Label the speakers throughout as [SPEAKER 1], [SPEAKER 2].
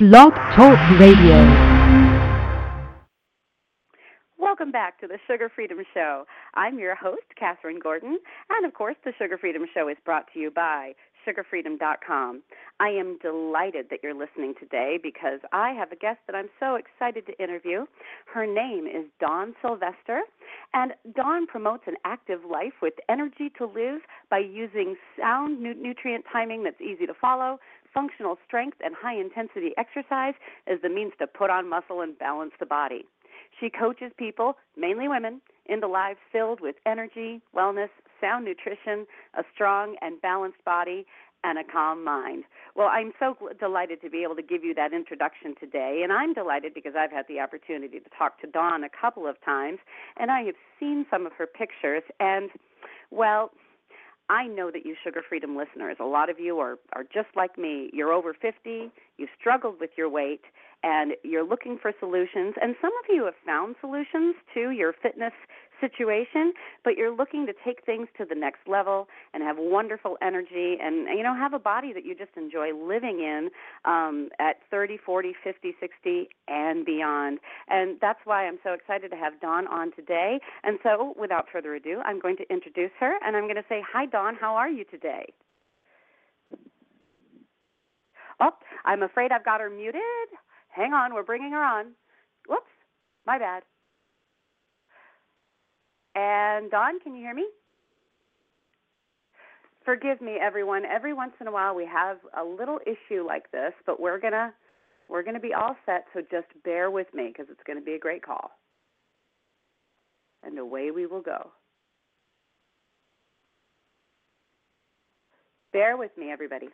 [SPEAKER 1] Blog Talk Radio.
[SPEAKER 2] Welcome back to the Sugar Freedom Show. I'm your host, Catherine Gordon, and of course, the Sugar Freedom Show is brought to you by sugarfreedom.com. I am delighted that you're listening today because I have a guest that I'm so excited to interview. Her name is Dawn Sylvester, and Dawn promotes an active life with energy to live by using sound nutrient timing that's easy to follow, functional strength, and high intensity exercise as the means to put on muscle and balance the body. She coaches people, mainly women, into lives filled with energy, wellness, sound nutrition, a strong and balanced body, and a calm mind. Well, I'm so delighted to be able to give you that introduction today, and I'm delighted because I've had the opportunity to talk to Dawn a couple of times, and I have seen some of her pictures, and well, I know that you Sugar Freedom listeners, a lot of you are, are just like me. You're over 50, you've struggled with your weight, and you're looking for solutions. And some of you have found solutions to your fitness situation, but you're looking to take things to the next level and have wonderful energy and you know have a body that you just enjoy living in um, at 30, 40, 50, 60 and beyond. And that's why I'm so excited to have Dawn on today. And so, without further ado, I'm going to introduce her and I'm going to say, "Hi Dawn, how are you today?" Oh, I'm afraid I've got her muted. Hang on, we're bringing her on. Whoops, my bad. And Dawn, can you hear me? Forgive me, everyone. Every once in a while, we have a little issue like this, but we're gonna we're gonna be all set. So just bear with me because it's to be a great call. And away we will go. Bear with me, everybody.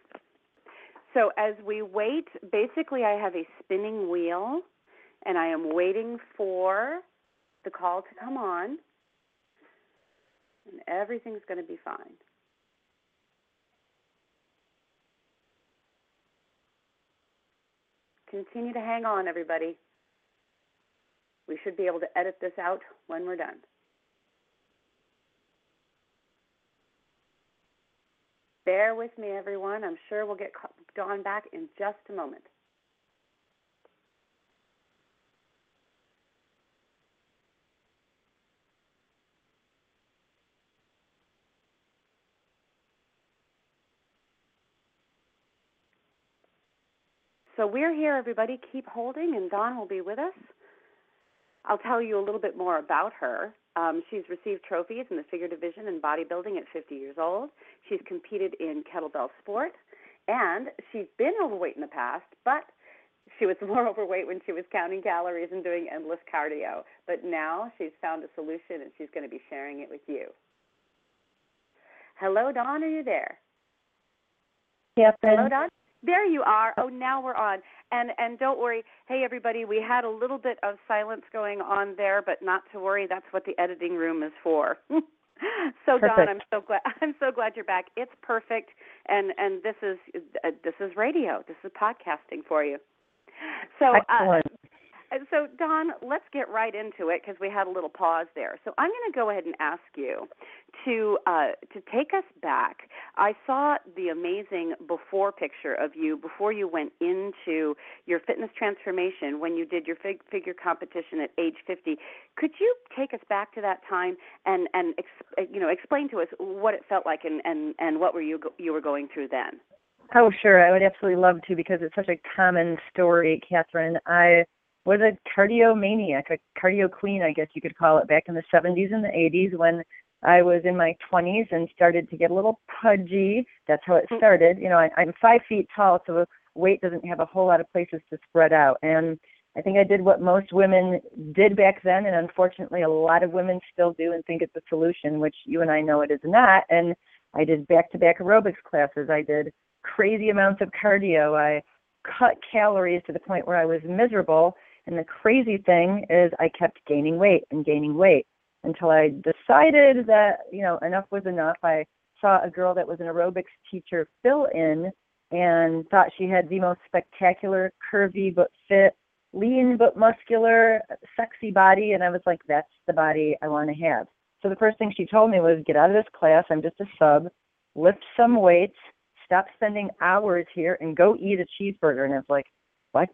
[SPEAKER 2] So as we wait, basically, I have a spinning wheel, and I am waiting for the call to come on and everything's going to be fine. Continue to hang on, everybody. We should be able to edit this out when we're done. Bear with me, everyone. I'm sure we'll get Dawn back in just a moment. So we're here, everybody. Keep holding, and Dawn will be with us. I'll tell you a little bit more about her. Um, she's received trophies in the figure division and bodybuilding at 50 years old. She's competed in kettlebell sport, and she's been overweight in the past, but she was more overweight when she was counting calories and doing endless cardio. But now she's found a solution, and she's going to be sharing it with you. Hello, Dawn. Are you there?
[SPEAKER 3] Yep.
[SPEAKER 2] Hello, Dawn. There you are. Oh, now we're on. And and don't worry. Hey everybody, we had a little bit of silence going on there, but not to worry. That's what the editing room is for. so
[SPEAKER 3] perfect.
[SPEAKER 2] Dawn, I'm so glad I'm so glad you're back. It's perfect and and this is uh, this is radio. This is podcasting for you. So
[SPEAKER 3] uh,
[SPEAKER 2] so Dawn, let's get right into it because we had a little pause there. So I'm going to go ahead and ask you to uh, to take us back. I saw the amazing before picture of you before you went into your fitness transformation when you did your fig- figure competition at age 50. Could you take us back to that time and and ex- you know explain to us what it felt like and and and what were you go- you were going through then?
[SPEAKER 3] Oh, sure. I would absolutely love to because it's such a common story, Catherine. I was a cardio maniac, a cardio queen, I guess you could call it, back in the 70s and the 80s when I was in my 20s and started to get a little pudgy. That's how it mm. started. You know, I, I'm five feet tall, so weight doesn't have a whole lot of places to spread out. And I think I did what most women did back then, and unfortunately, a lot of women still do and think it's a solution, which you and I know it is not. And I did back to back aerobics classes. I did crazy amounts of cardio. I cut calories to the point where I was miserable and the crazy thing is, I kept gaining weight and gaining weight until I decided that, you know, enough was enough. I saw a girl that was an aerobics teacher fill in and thought she had the most spectacular, curvy but fit, lean but muscular, sexy body. And I was like, that's the body I want to have. So the first thing she told me was, get out of this class. I'm just a sub. Lift some weights. Stop spending hours here and go eat a cheeseburger. And I was like, what?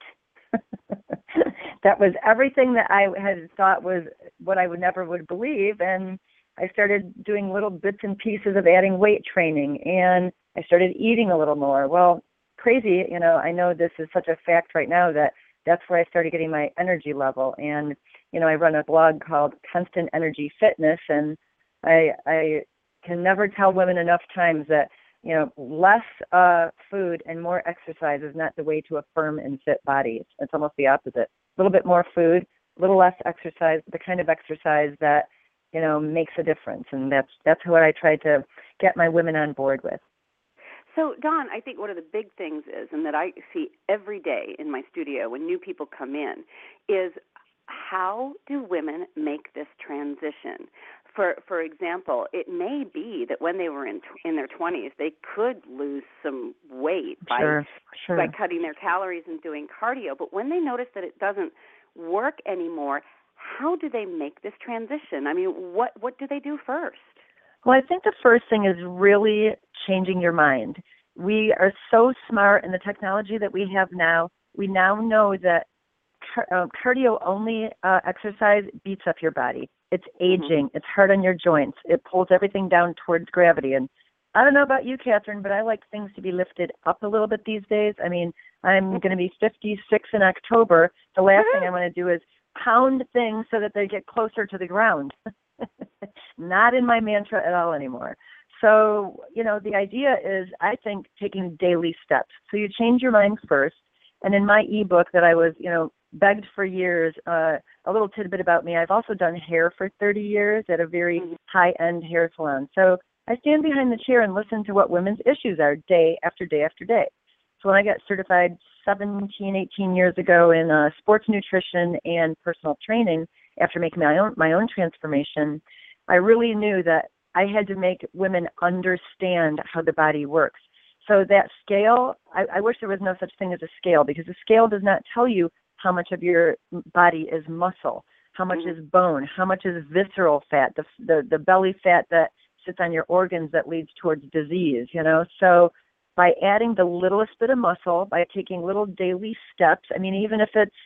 [SPEAKER 3] That was everything that I had thought was what I would never would believe and I started doing little bits and pieces of adding weight training and I started eating a little more. Well, crazy, you know, I know this is such a fact right now that that's where I started getting my energy level and you know, I run a blog called Constant Energy Fitness and I I can never tell women enough times that you know less uh food and more exercise is not the way to a firm and fit body it's, it's almost the opposite. A little bit more food a little less exercise the kind of exercise that you know makes a difference. And that's that's what i try to get my women on board with.
[SPEAKER 2] So Dawn, I think one of the big things is, and that I see every day in my studio when new people come in, is how do women make this transition? For for example, it may be that when they were in in their 20s, they could lose some weight by
[SPEAKER 3] sure, sure.
[SPEAKER 2] by cutting their calories and doing cardio, but when they notice that it doesn't work anymore, how do they make this transition? I mean, what what do they do first?
[SPEAKER 3] Well, I think the first thing is really changing your mind. We are so smart in the technology that we have now. We now know that uh, cardio only uh, exercise beats up your body. It's mm-hmm. aging. It's hard on your joints. It pulls everything down towards gravity. And I don't know about you, Catherine, but I like things to be lifted up a little bit these days. I mean, I'm mm-hmm. going to be 56 in October. The last thing I want to do is pound things so that they get closer to the ground. Not in my mantra at all anymore. So, you know, the idea is, I think, taking daily steps. So you change your mind first. And in my ebook that I was, you know, begged for years. Uh, a little tidbit about me: I've also done hair for 30 years at a very mm-hmm. high-end hair salon. So I stand behind the chair and listen to what women's issues are day after day after day. So when I got certified 17, 18 years ago in uh, sports nutrition and personal training, after making my own my own transformation, I really knew that I had to make women understand how the body works. So that scale, I, I wish there was no such thing as a scale because the scale does not tell you how much of your body is muscle, how much mm-hmm. is bone, how much is visceral fat, the, the the belly fat that sits on your organs that leads towards disease, you know. So by adding the littlest bit of muscle, by taking little daily steps, I mean even if it's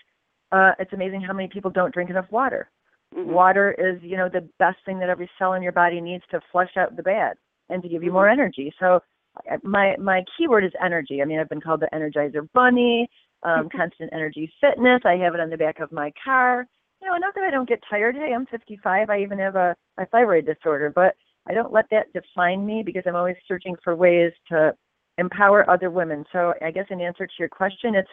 [SPEAKER 3] uh it's amazing how many people don't drink enough water. Mm-hmm. Water is, you know, the best thing that every cell in your body needs to flush out the bad and to give you mm-hmm. more energy. So my my keyword is energy. I mean, I've been called the Energizer Bunny um, constant energy fitness. I have it on the back of my car. You know, not that I don't get tired. Hey, I'm 55. I even have a, a thyroid disorder, but I don't let that define me because I'm always searching for ways to empower other women. So I guess in answer to your question, it's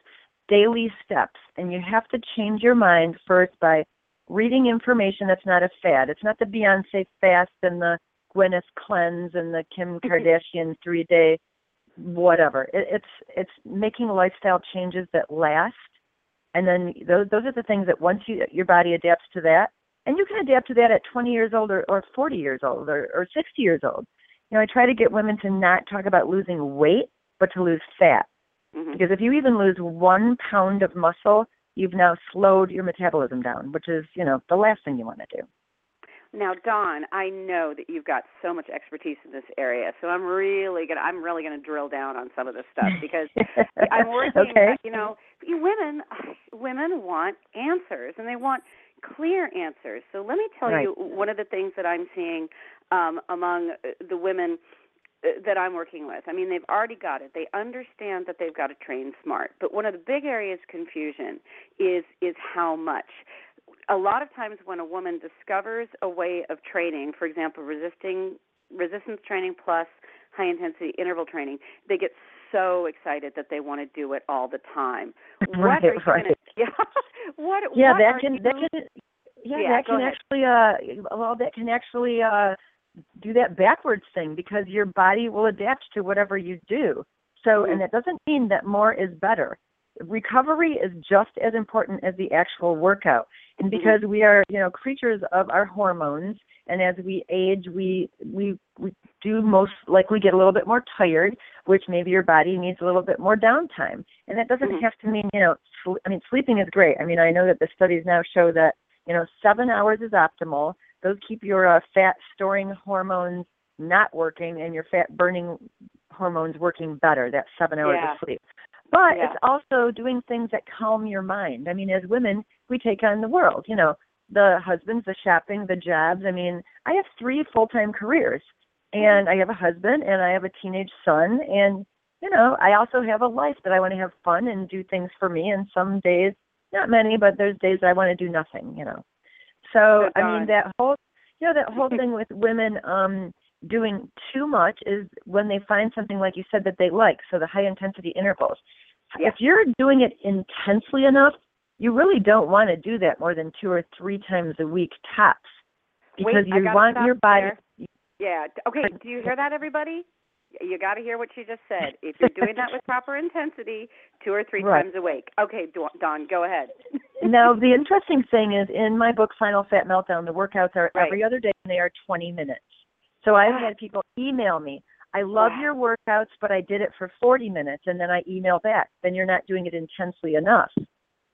[SPEAKER 3] daily steps, and you have to change your mind first by reading information that's not a fad. It's not the Beyonce fast and the Gwyneth cleanse and the Kim Kardashian three day whatever. It, it's it's making lifestyle changes that last, and then those those are the things that once you your body adapts to that, and you can adapt to that at 20 years old or, or 40 years old or, or 60 years old. You know, I try to get women to not talk about losing weight, but to lose fat. Mm-hmm. Because if you even lose one pound of muscle, you've now slowed your metabolism down, which is, you know, the last thing you want to do.
[SPEAKER 2] Now, Dawn, I know that you've got so much expertise in this area, so I'm really gonna I'm really gonna drill down on some of this stuff because I'm working.
[SPEAKER 3] okay.
[SPEAKER 2] You know, women women want answers and they want clear answers. So let me tell
[SPEAKER 3] right.
[SPEAKER 2] you one of the things that I'm seeing um, among uh, the women uh, that I'm working with. I mean, they've already got it. They understand that they've got to train smart. But one of the big areas confusion is is how much a lot of times when a woman discovers a way of training, for example, resisting resistance training plus high intensity interval training, they get so excited that they want to do it all the time.
[SPEAKER 3] Right,
[SPEAKER 2] what are you
[SPEAKER 3] right.
[SPEAKER 2] Gonna, yeah, what,
[SPEAKER 3] yeah,
[SPEAKER 2] what
[SPEAKER 3] that can
[SPEAKER 2] you,
[SPEAKER 3] that can yeah,
[SPEAKER 2] yeah
[SPEAKER 3] that can
[SPEAKER 2] ahead.
[SPEAKER 3] actually uh well that can actually uh do that backwards thing because your body will adapt to whatever you do. So
[SPEAKER 2] mm-hmm.
[SPEAKER 3] and that doesn't mean that more is better. Recovery is just as important as the actual workout. And mm-hmm. because we are, you know, creatures of our hormones, and as we age, we we we do most likely get a little bit more tired, which maybe your body needs a little bit more downtime. And that doesn't
[SPEAKER 2] mm-hmm.
[SPEAKER 3] have to mean, you know, sl- I mean, sleeping is great. I mean, I know that the studies now show that, you know, seven hours is optimal. Those keep your uh, fat storing hormones not working and your fat burning hormones working better. That seven hours
[SPEAKER 2] yeah.
[SPEAKER 3] of sleep. But
[SPEAKER 2] Yeah.
[SPEAKER 3] it's also doing things that calm your mind. I mean, as women, we take on the world. You know, the husbands, the shopping, the jobs. I mean, I have three full-time careers, and I have a husband, and I have a teenage son, and you know, I also have a life that I want to have fun and do things for me. And some days, not many, but there's days that I want to do nothing. You know, so
[SPEAKER 2] Good
[SPEAKER 3] I mean that whole, you know, that whole thing with women um doing too much is when they find something like you said that they like. So the high intensity intervals. If you're doing it intensely enough, you really don't want to do that more than two or three times a week tops, because
[SPEAKER 2] Wait,
[SPEAKER 3] you want your body.
[SPEAKER 2] there. Yeah. Okay. Do you hear that, everybody? You got to hear what she just said. If you're doing that with proper intensity, two or three
[SPEAKER 3] Right.
[SPEAKER 2] times a week. Okay, Dawn- Dawn, go ahead.
[SPEAKER 3] now the interesting thing is in my book Final Fat Meltdown, the workouts are
[SPEAKER 2] Right.
[SPEAKER 3] every other day and they are 20 minutes. So I've
[SPEAKER 2] Ah.
[SPEAKER 3] had people email me, I love
[SPEAKER 2] Wow.
[SPEAKER 3] your workouts, but I did it for 40 minutes, and then I email back. Then you're not doing it intensely enough.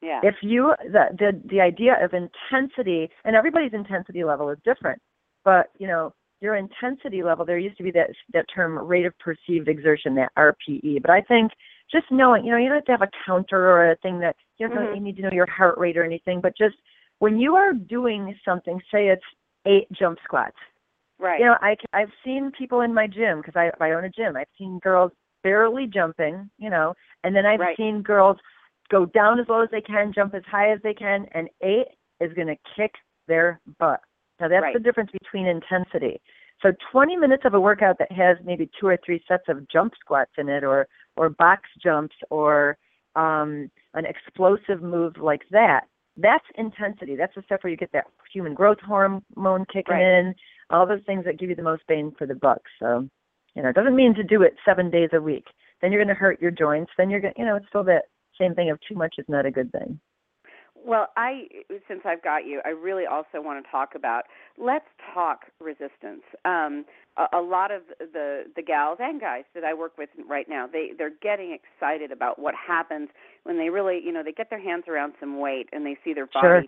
[SPEAKER 2] Yeah.
[SPEAKER 3] If you the the the idea of intensity, and everybody's intensity level is different, but you know your intensity level. There used to be that that term rate of perceived exertion, that RPE. But I think just knowing, you know, you don't have to have a counter or a thing that you don't
[SPEAKER 2] Mhm.
[SPEAKER 3] you need to know your heart rate or anything, but just when you are doing something, say it's eight jump squats.
[SPEAKER 2] Right.
[SPEAKER 3] You know, I I've seen people in my gym because I I own a gym. I've seen girls barely jumping, you know, and then I've
[SPEAKER 2] Right.
[SPEAKER 3] seen girls go down as low as they can, jump as high as they can, and eight is going to kick their butt. Now that's
[SPEAKER 2] Right.
[SPEAKER 3] the difference between intensity. So 20 minutes of a workout that has maybe two or three sets of jump squats in it, or or box jumps, or um, an explosive move like that. That's intensity. That's the stuff where you get that human growth hormone kicking
[SPEAKER 2] Right.
[SPEAKER 3] in, all those things that give you the most bang for the buck. So, you know, it doesn't mean to do it seven days a week. Then you're going to hurt your joints. Then you're going, to you know, it's still that same thing of too much is not a good thing.
[SPEAKER 2] Well, I since I've got you, I really also want to talk about. Let's talk resistance. Um, a, a lot of the the gals and guys that I work with right now, they they're getting excited about what happens when they really, you know, they get their hands around some weight and they see their body
[SPEAKER 3] Sure.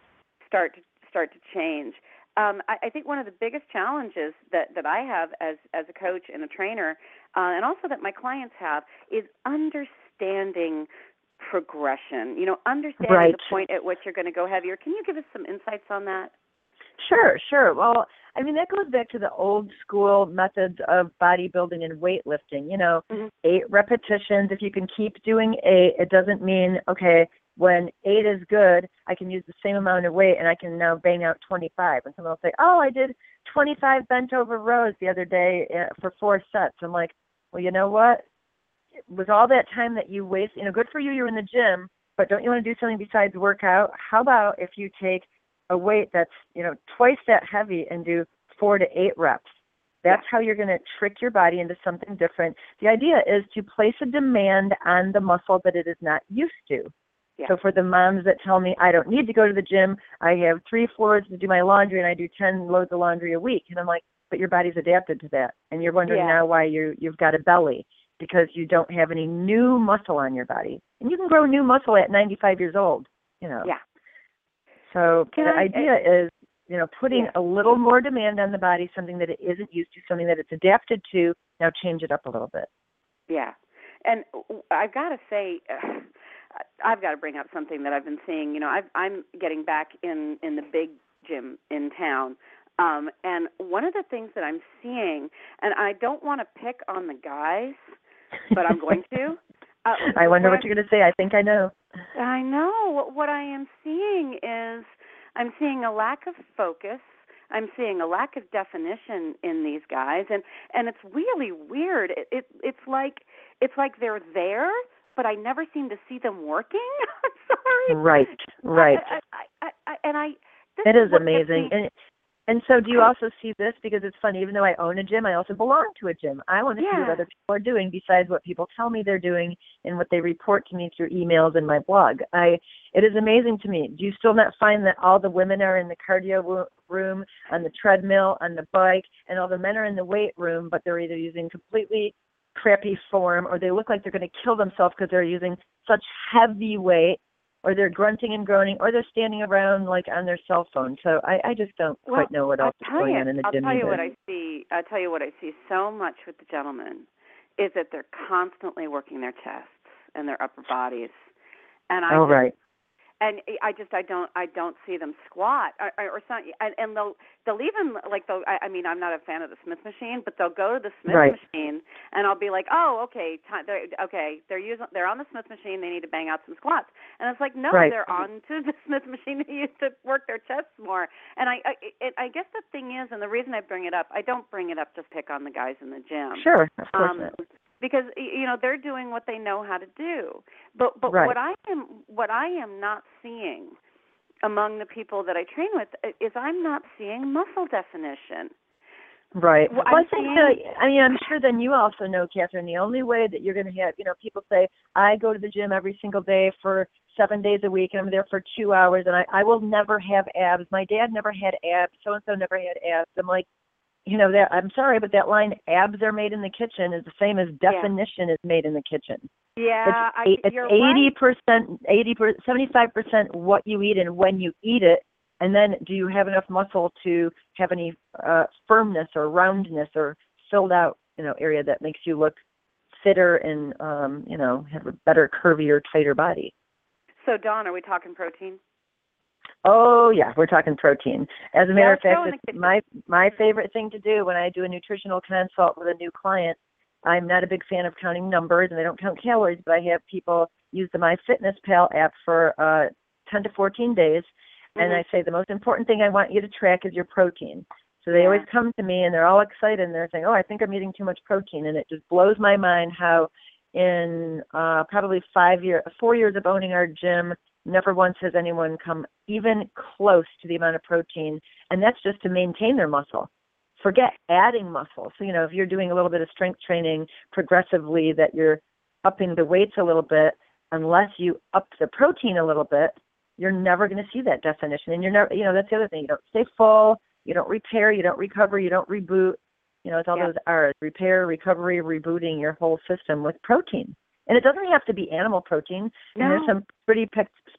[SPEAKER 2] start to start to change. Um, I, I think one of the biggest challenges that that I have as as a coach and a trainer, uh, and also that my clients have, is understanding progression. You know, understanding
[SPEAKER 3] Right.
[SPEAKER 2] the point at which you're going to go heavier. Can you give us some insights on that?
[SPEAKER 3] Sure, sure. Well, I mean, that goes back to the old school methods of bodybuilding and weightlifting. You know,
[SPEAKER 2] Mhm.
[SPEAKER 3] eight repetitions. If you can keep doing eight, it doesn't mean, okay, when eight is good, I can use the same amount of weight and I can now bang out 25. And someone will say, oh, I did 25 bent over rows the other day uh, for four sets. I'm like, well, you know what? With all that time that you waste, you know, good for you, you're in the gym, but don't you want to do something besides workout? How about if you take a weight that's you know twice that heavy and do four to eight reps that's how you're going to trick your body into something different the idea is to place a demand on the muscle that it is not used to
[SPEAKER 2] Yeah.
[SPEAKER 3] so for the moms that tell me i don't need to go to the gym i have three floors to do my laundry and i do ten loads of laundry a week and i'm like but your body's adapted to that and you're wondering
[SPEAKER 2] Yeah.
[SPEAKER 3] now why you you've got a belly because you don't have any new muscle on your body and you can grow new muscle at 95 years old you know
[SPEAKER 2] Yeah.
[SPEAKER 3] so
[SPEAKER 2] Can
[SPEAKER 3] the
[SPEAKER 2] I-
[SPEAKER 3] idea is, you know, putting
[SPEAKER 2] Yeah.
[SPEAKER 3] a little more demand on the body, something that it isn't used to, something that it's adapted to. Now change it up a little bit.
[SPEAKER 2] Yeah, and I've got to say, I've got to bring up something that I've been seeing. You know, I've, I'm getting back in in the big gym in town, um, and one of the things that I'm seeing, and I don't want to pick on the guys, but I'm going to. Uh,
[SPEAKER 3] I wonder
[SPEAKER 2] what
[SPEAKER 3] what you're going to say. I think I know.
[SPEAKER 2] I know. What, what I am seeing is I'm seeing a lack of focus. I'm seeing a lack of definition in these guys, and and it's really weird. It, it it's like it's like they're there, but I never seem to see them working. I'm sorry.
[SPEAKER 3] Right, right.
[SPEAKER 2] I, I, I, and I. This
[SPEAKER 3] It is
[SPEAKER 2] gets
[SPEAKER 3] amazing. And and so do you also see this because it's funny, even though I own a gym, I also belong to a gym. I want to see what other people are doing besides what people tell me they're doing and what they report to me through emails and my blog. I it is amazing to me. Do you still not find that all the women are in the cardio room, on the treadmill, on the bike, and all the men are in the weight room, but they're either using completely crappy form or they look like they're going to kill themselves because they're using such heavy weight or they're grunting and groaning, or they're standing around like on their cell phone. So I, I just don't
[SPEAKER 2] well,
[SPEAKER 3] quite know what else
[SPEAKER 2] I'll
[SPEAKER 3] is going
[SPEAKER 2] you,
[SPEAKER 3] on in the
[SPEAKER 2] I'll
[SPEAKER 3] gym
[SPEAKER 2] tell you
[SPEAKER 3] either.
[SPEAKER 2] what I see. I'll tell you what I see so much with the gentlemen is that they're constantly working their chests. and their upper bodies. And I
[SPEAKER 3] oh right.
[SPEAKER 2] And I just I don't I don't see them squat or, or something. And, and they'll they'll even like they'll I, I mean I'm not a fan of the Smith machine, but they'll go to the Smith
[SPEAKER 3] Right.
[SPEAKER 2] machine and I'll be like, oh okay, time, they're, okay they're using they're on the Smith machine. They need to bang out some squats. And it's like no,
[SPEAKER 3] Right.
[SPEAKER 2] they're on to the Smith machine. They used to work their chests more. And I I, it, I guess the thing is, and the reason I bring it up, I don't bring it up to pick on the guys in the gym
[SPEAKER 3] Sure, of course
[SPEAKER 2] um. Because you know they're doing what they know how to do. But but
[SPEAKER 3] Right.
[SPEAKER 2] what I am what I am not seeing among the people that I train with is I'm not seeing muscle definition.
[SPEAKER 3] Right.
[SPEAKER 2] Well, I'm
[SPEAKER 3] think that, I mean, I'm sure then you also know, Catherine, the only way that you're going to have, you know, people say, I go to the gym every single day for seven days a week and I'm there for two hours and I, I will never have abs. My dad never had abs. So and so never had abs. I'm like, you know, that I'm sorry, but that line, abs are made in the kitchen, is the same as
[SPEAKER 2] Yeah.
[SPEAKER 3] definition is made in the kitchen.
[SPEAKER 2] Yeah,
[SPEAKER 3] it's
[SPEAKER 2] I,
[SPEAKER 3] it's eighty percent, eighty per, seventy-five percent what you eat and when you eat it, and then do you have enough muscle to have any uh, firmness or roundness or filled out, you know, area that makes you look fitter and um, you know have a better, curvier, tighter body.
[SPEAKER 2] So Dawn, are we talking protein?
[SPEAKER 3] Oh yeah, we're talking protein. As a matter
[SPEAKER 2] let's
[SPEAKER 3] of fact, my my favorite thing to do when I do a nutritional consult with a new client. I'm not a big fan of counting numbers, and I don't count calories, but I have people use the MyFitnessPal app for uh, 10 to 14 days, and
[SPEAKER 2] Mhm.
[SPEAKER 3] I say the most important thing I want you to track is your protein. So they
[SPEAKER 2] Yeah.
[SPEAKER 3] always come to me and they're all excited and they're saying, "Oh, I think I'm eating too much protein," and it just blows my mind how in uh, probably five years, four years of owning our gym, never once has anyone come even close to the amount of protein, and that's just to maintain their muscle. Forget adding muscle. So you know, if you're doing a little bit of strength training progressively, that you're upping the weights a little bit, unless you up the protein a little bit, you're never going to see that definition. And you're never, you know, that's the other thing. You don't stay full, you don't repair, you don't recover, you don't reboot. You know, it's all
[SPEAKER 2] Yeah.
[SPEAKER 3] those R's: repair, recovery, rebooting your whole system with protein. And it doesn't have to be animal protein. And there's some pretty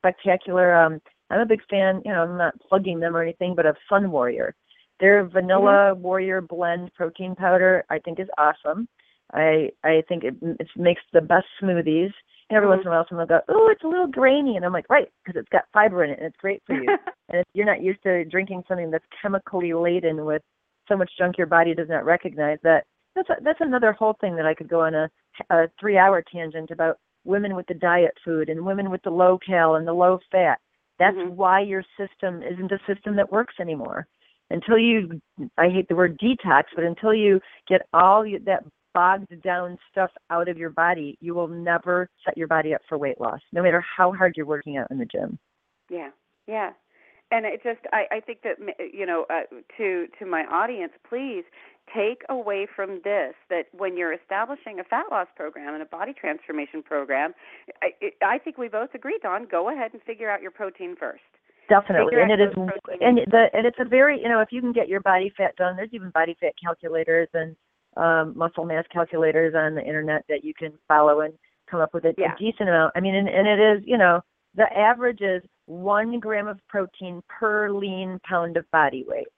[SPEAKER 3] spectacular. Um, I'm a big fan. You know, I'm not plugging them or anything, but of Sun Warrior. Their Vanilla Warrior Blend protein powder, I think, is awesome. I I think it, it makes the best smoothies. And every
[SPEAKER 2] Mhm.
[SPEAKER 3] once in a while, someone will go, "Oh, it's a little grainy," and I'm like, "Right, because it's got fiber in it, and it's great for you." and if you're not used to drinking something that's chemically laden with so much junk your body does not recognize, that that's a, that's another whole thing that I could go on a, a three-hour tangent about women with the diet food and women with the low cal and the low fat. That's
[SPEAKER 2] Mhm.
[SPEAKER 3] why your system isn't a system that works anymore. Until you, I hate the word detox, but until you get all that bogged down stuff out of your body, you will never set your body up for weight loss, no matter how hard you're working out in the gym.
[SPEAKER 2] Yeah, yeah, and it just I I think that you know uh, to to my audience, please take away from this that when you're establishing a fat loss program and a body transformation program, I, I think we both agree, Dawn, go ahead and figure out your protein first.
[SPEAKER 3] Definitely, and it is,
[SPEAKER 2] protein
[SPEAKER 3] and the and it's a very you know if you can get your body fat done, there's even body fat calculators and um, muscle mass calculators on the internet that you can follow and come up with a,
[SPEAKER 2] Yeah.
[SPEAKER 3] a decent amount. I mean, and, and it is you know the average is one gram of protein per lean pound of body weight.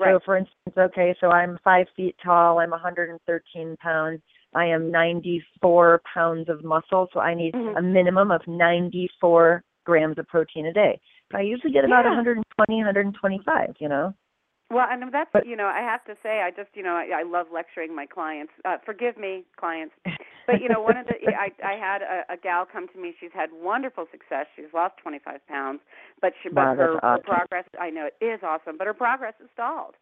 [SPEAKER 2] Right.
[SPEAKER 3] So, for instance, okay, so I'm five feet tall. I'm 113 pounds. I am 94 pounds of muscle, so I need
[SPEAKER 2] Mhm.
[SPEAKER 3] a minimum of 94 grams of protein a day. But I usually get about
[SPEAKER 2] Yeah.
[SPEAKER 3] 120, 125. You know.
[SPEAKER 2] Well, and that's you know I have to say I just you know I, I love lecturing my clients. Uh, forgive me, clients, but you know one of the I I had a, a gal come to me. She's had wonderful success. She's lost 25 pounds, but she but
[SPEAKER 3] Wow, that's
[SPEAKER 2] her, her progress I know it is awesome, but her progress is stalled.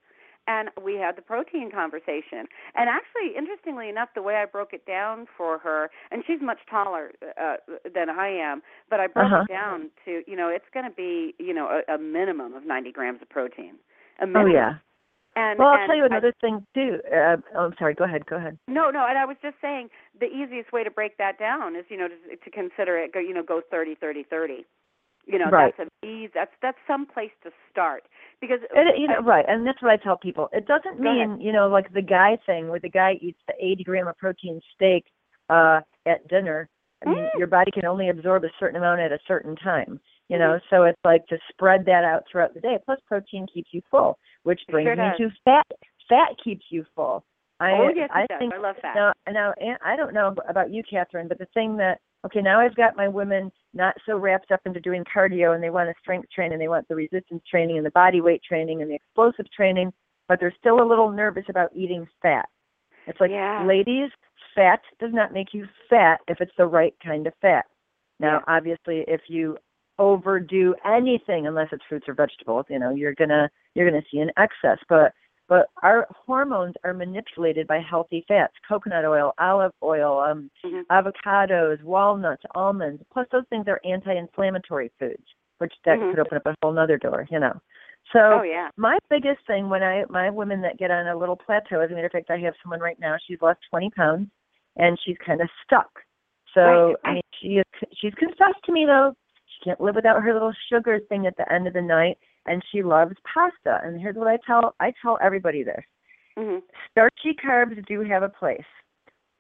[SPEAKER 2] And we had the protein conversation. And actually, interestingly enough, the way I broke it down for her, and she's much taller uh, than I am, but I broke
[SPEAKER 3] Uh-huh.
[SPEAKER 2] it down to, you know, it's going to be, you know, a, a minimum of 90 grams of protein. A
[SPEAKER 3] Oh yeah.
[SPEAKER 2] And
[SPEAKER 3] Well, I'll
[SPEAKER 2] and
[SPEAKER 3] tell you
[SPEAKER 2] I-
[SPEAKER 3] another thing too. Uh, oh, I'm sorry. Go ahead. Go ahead.
[SPEAKER 2] no, no, and I was just saying the easiest way to break that down is, you know, to, to consider it go, you know, go 30 30 30. You know,
[SPEAKER 3] Right.
[SPEAKER 2] that's an ease. That's that's some place to start because
[SPEAKER 3] It, you know,
[SPEAKER 2] I-
[SPEAKER 3] right, and that's what I tell people. It doesn't
[SPEAKER 2] Go ahead.
[SPEAKER 3] mean, you know, like the guy thing where the guy eats the 80 gram of protein steak uh at dinner. I mean,
[SPEAKER 2] Mm.
[SPEAKER 3] your body can only absorb a certain amount at a certain time. You know, so it's like to spread that out throughout the day. Plus, protein keeps you full, which
[SPEAKER 2] It
[SPEAKER 3] brings
[SPEAKER 2] sure
[SPEAKER 3] me to fat. Fat keeps you full. I,
[SPEAKER 2] oh yes,
[SPEAKER 3] I
[SPEAKER 2] it does.
[SPEAKER 3] think
[SPEAKER 2] I love fat.
[SPEAKER 3] now, now, and I don't know about you, Catherine, but the thing that okay, now I've got my women not so wrapped up into doing cardio and they want a strength training, they want the resistance training and the body weight training and the explosive training, but they're still a little nervous about eating fat. It's like,
[SPEAKER 2] Yeah.
[SPEAKER 3] ladies, fat does not make you fat if it's the right kind of fat. Now,
[SPEAKER 2] Yeah.
[SPEAKER 3] obviously, if you overdo anything, unless it's fruits or vegetables, you know, you're gonna you're gonna see an excess. But but our hormones are manipulated by healthy fats: coconut oil, olive oil, um,
[SPEAKER 2] Mhm.
[SPEAKER 3] avocados, walnuts, almonds. Plus, those things are anti-inflammatory foods, which that
[SPEAKER 2] Mhm.
[SPEAKER 3] could open up a whole nother door, you know. So
[SPEAKER 2] Oh yeah.
[SPEAKER 3] my biggest thing when I my women that get on a little plateau, as a matter of fact, I have someone right now. She's lost 20 pounds, and she's kind of stuck. So
[SPEAKER 2] Right.
[SPEAKER 3] I mean, she is, she's confessed to me though she can't live without her little sugar thing at the end of the night, and she loves pasta. And here's what I tell I tell everybody this:
[SPEAKER 2] Mhm.
[SPEAKER 3] starchy carbs do have a place.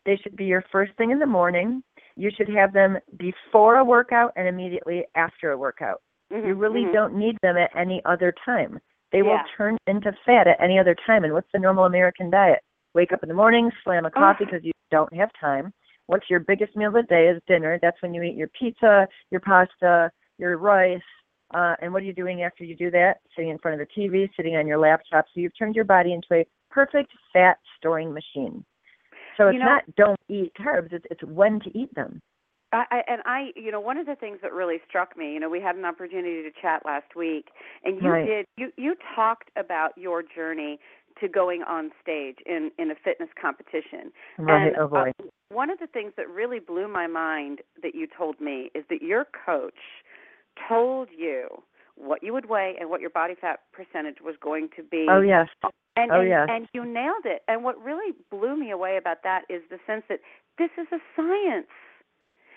[SPEAKER 3] They should be your first thing in the morning. You should have them before a workout and immediately after a workout.
[SPEAKER 2] Mhm.
[SPEAKER 3] You really
[SPEAKER 2] Mhm.
[SPEAKER 3] don't need them at any other time. They will turn into fat at any other time. And what's the normal American diet? Wake up in the morning, slam a coffee because you don't have time. What's your biggest meal of the day is dinner. That's when you eat your pizza, your pasta, your rice. Uh, and what are you doing after you do that? Sitting in front of the TV, sitting on your laptop. So you've turned your body into a perfect fat storing machine. So it's
[SPEAKER 2] You know-
[SPEAKER 3] not don't eat carbs, it's, it's when to eat them.
[SPEAKER 2] I, I and I, you know, one of the things that really struck me, you know, we had an opportunity to chat last week, and you
[SPEAKER 3] Right.
[SPEAKER 2] did you you talked about your journey to going on stage in in a fitness competition.
[SPEAKER 3] Right,
[SPEAKER 2] and,
[SPEAKER 3] oh boy.
[SPEAKER 2] Uh, one of the things that really blew my mind that you told me is that your coach told you what you would weigh and what your body fat percentage was going to be.
[SPEAKER 3] oh yes.
[SPEAKER 2] And,
[SPEAKER 3] Oh,
[SPEAKER 2] and,
[SPEAKER 3] yes.
[SPEAKER 2] and you nailed it. And what really blew me away about that is the sense that this is a science.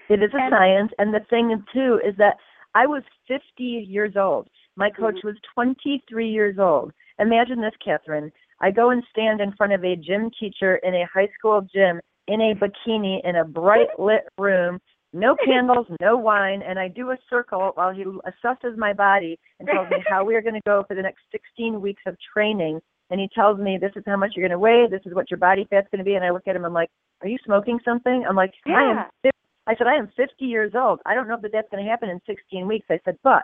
[SPEAKER 3] It is a
[SPEAKER 2] And-
[SPEAKER 3] science, and the thing too is that I was 50 years old. My coach
[SPEAKER 2] Mhm.
[SPEAKER 3] was 23 years old. Imagine this, Catherine. I go and stand in front of a gym teacher in a high school gym in a bikini in a bright lit room, no candles, no wine, and I do a circle while he assesses my body and tells me how we are going to go for the next 16 weeks of training. And he tells me this is how much you're going to weigh, this is what your body fat's going to be, and I look at him, I'm like, are you smoking something? I'm like, I am 50 I said, I am 50 years old. I don't know that that's going to happen in 16 weeks. I said, but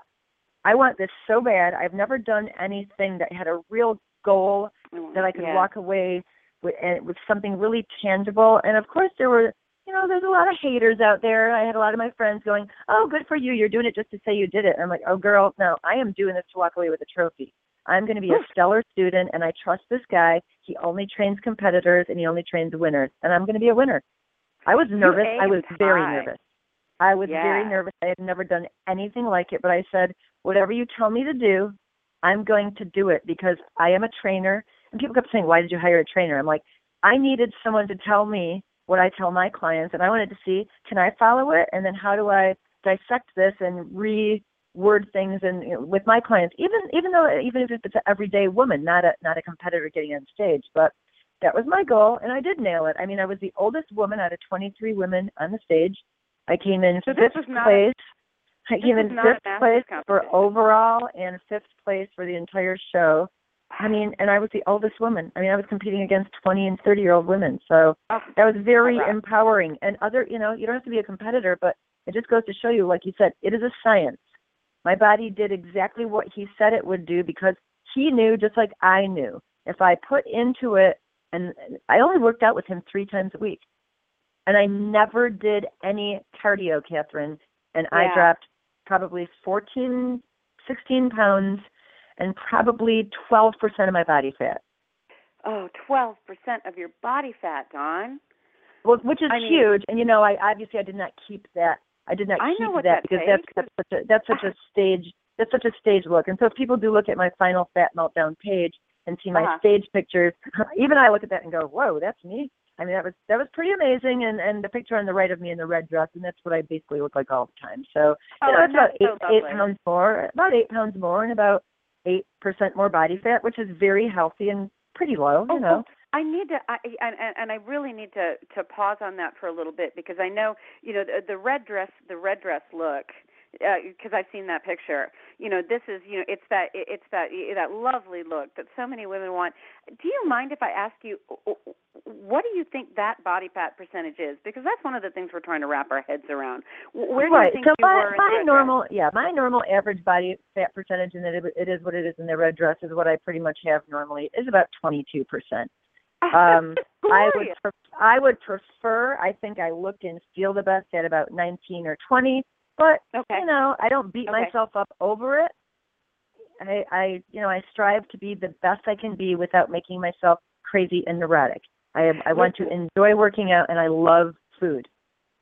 [SPEAKER 3] I want this so bad. I've never done anything that had a real goal that I could
[SPEAKER 2] Yeah.
[SPEAKER 3] walk away with and with something really tangible. And of course, there were, you know, there's a lot of haters out there. I had a lot of my friends going, "Oh, good for you. You're doing it just to say you did it." And I'm like, "Oh, girl, no. I am doing this to walk away with a trophy. I'm going to be a stellar student, and I trust this guy. He only trains competitors, and he only trains winners, and I'm going to be a winner." I was nervous. I was
[SPEAKER 2] aimed
[SPEAKER 3] very nervous. I was very nervous. I had never done anything like it, but I said, whatever you tell me to do, I'm going to do it because I am a trainer. And people kept saying, why did you hire a trainer? I'm like, I needed someone to tell me what I tell my clients, and I wanted to see, can I follow it? And then how do I dissect this and reword things and you know, with my clients, even even though even if it's an everyday woman, not a not a competitor getting on stage, but that was my goal, and I did nail it. I mean, I was the oldest woman out of 23 women on the stage. I came in
[SPEAKER 2] So
[SPEAKER 3] fifth place. I came in fifth place for overall and fifth place for the entire show. I mean, and I was the oldest woman. I mean, I was competing against 20 and 30 year old women. So
[SPEAKER 2] Oh,
[SPEAKER 3] that was very
[SPEAKER 2] rocks.
[SPEAKER 3] empowering. And other, you know, you don't have to be a competitor, but it just goes to show you, like you said, it is a science. My body did exactly what he said it would do because he knew, just like I knew. If I put into it, and I only worked out with him three times a week, and I never did any cardio, Catherine, and I dropped probably 14, 16 pounds, and probably 12% of my body fat.
[SPEAKER 2] oh, 12% of your body fat, Dawn.
[SPEAKER 3] Well, which is
[SPEAKER 2] I mean-
[SPEAKER 3] huge. And you know, I obviously I did not keep that. I did not
[SPEAKER 2] I
[SPEAKER 3] keep that
[SPEAKER 2] that
[SPEAKER 3] because that's that's such a that's such a stage that's such a stage look. And so if people do look at my final fat meltdown page and see my
[SPEAKER 2] Uh-huh.
[SPEAKER 3] stage pictures, even I look at that and go, "Whoa, that's me." I mean, that was that was pretty amazing. And and the picture on the right of me in the red dress, and that's what I basically look like all the time. So
[SPEAKER 2] Oh,
[SPEAKER 3] you know, it's about
[SPEAKER 2] so
[SPEAKER 3] eight eight pounds more, about eight pounds more, and about eight percent more body fat, which is very healthy and pretty low.
[SPEAKER 2] Oh,
[SPEAKER 3] you know.
[SPEAKER 2] oh, I need to, I, and, and and I really need to to pause on that for a little bit because I know, you know, the, the red dress, the red dress look because uh, I've seen that picture. You know, this is you know, it's that it's that that lovely look that so many women want. Do you mind if I ask you, what do you think that body fat percentage is? Because that's one of the things we're trying to wrap our heads around. Where do
[SPEAKER 3] right.
[SPEAKER 2] you think
[SPEAKER 3] so
[SPEAKER 2] you
[SPEAKER 3] my,
[SPEAKER 2] were?
[SPEAKER 3] my normal, yeah, my normal average body fat percentage, and it, it is what it is in the red dress, is what I pretty much have normally, is about 22 percent. Um, I would pre- I would prefer. I think I look and feel the best at about 19 or 20. But
[SPEAKER 2] okay.
[SPEAKER 3] you know, I don't beat
[SPEAKER 2] okay.
[SPEAKER 3] myself up over it. I, I, you know, I strive to be the best I can be without making myself crazy and neurotic. I, I want to enjoy working out, and I love food.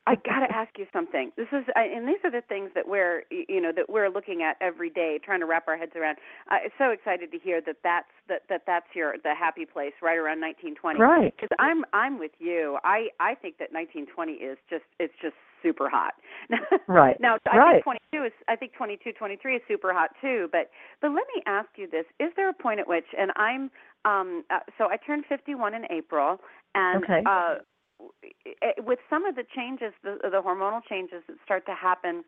[SPEAKER 2] I got to ask you something. This is, and these are the things that we're, you know, that we're looking at every day, trying to wrap our heads around. I'm so excited to hear that that's that that that's your the happy place right around 1920.
[SPEAKER 3] Right.
[SPEAKER 2] Because I'm I'm with you. I I think that 1920 is just it's just super hot.
[SPEAKER 3] right.
[SPEAKER 2] now I
[SPEAKER 3] right.
[SPEAKER 2] think 22 is I think 22 23 is super hot too. But but let me ask you this: Is there a point at which, and I'm um uh, so I turned 51 in April, and
[SPEAKER 3] okay.
[SPEAKER 2] uh with some of the changes, the, the hormonal changes that start to happen,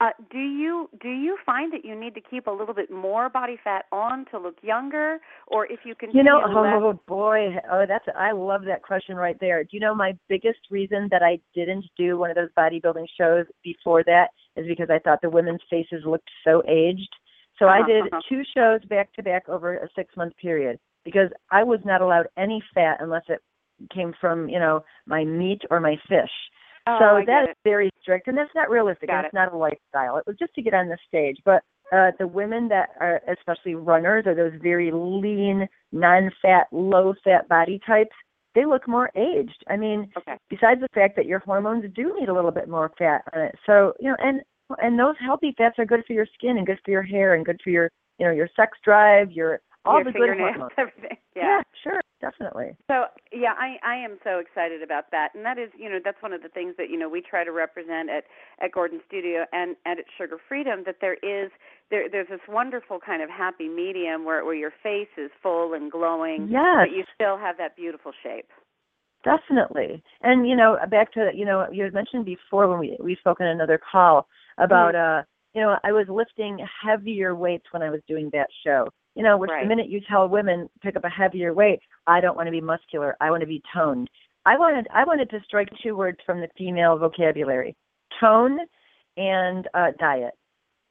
[SPEAKER 2] uh, do you do you find that you need to keep a little bit more body fat on to look younger, or if you can?
[SPEAKER 3] You know,
[SPEAKER 2] less...
[SPEAKER 3] oh boy, oh that's I love that question right there. Do you know my biggest reason that I didn't do one of those bodybuilding shows before that is because I thought the women's faces looked so aged. So
[SPEAKER 2] uh-huh,
[SPEAKER 3] I did
[SPEAKER 2] uh-huh.
[SPEAKER 3] two shows back to back over a six month period because I was not allowed any fat unless it came from you know my meat or my fish.
[SPEAKER 2] Oh,
[SPEAKER 3] so
[SPEAKER 2] I
[SPEAKER 3] that is very strict, and that's not realistic.
[SPEAKER 2] Got
[SPEAKER 3] and
[SPEAKER 2] it.
[SPEAKER 3] it's not a lifestyle. It was just to get on the stage. But uh, the women that are especially runners or those very lean, non-fat, low-fat body types, they look more aged. I mean,
[SPEAKER 2] okay.
[SPEAKER 3] besides the fact that your hormones do need a little bit more fat on it. So you know, and and those healthy fats are good for your skin and good for your hair and good for your you know your sex drive, your all the good hormones.
[SPEAKER 2] everything.
[SPEAKER 3] yeah, sure, definitely.
[SPEAKER 2] So yeah, I I am so excited about that, and that is you know that's one of the things that you know we try to represent at at Gordon Studio and and at Sugar Freedom that there is there there's this wonderful kind of happy medium where where your face is full and glowing,
[SPEAKER 3] Yes.
[SPEAKER 2] but you still have that beautiful shape.
[SPEAKER 3] Definitely. And you know, back to you know, you had mentioned before when we we spoke in another call about uh you know, I was lifting heavier weights when I was doing that show. You know, which
[SPEAKER 2] Right.
[SPEAKER 3] the minute you tell women pick up a heavier weight, I don't want to be muscular. I want to be toned. I wanted I wanted to strike two words from the female vocabulary. Tone and uh diet.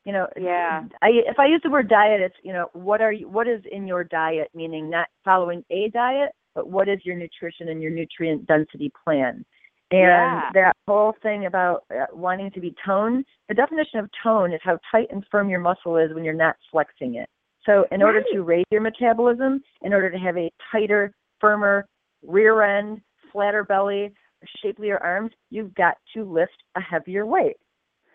[SPEAKER 3] You know,
[SPEAKER 2] Yeah.
[SPEAKER 3] I if I use the word diet, it's you know, what are you what is in your diet, meaning not following a diet, but what is your nutrition and your nutrient density plan? And
[SPEAKER 2] Yeah.
[SPEAKER 3] that whole thing about uh, wanting to be toned, the definition of tone is how tight and firm your muscle is when you're not flexing it. So, in order to raise your metabolism, in order to have a tighter, firmer rear end, flatter belly, shapelier arms, you've got to lift a heavier weight.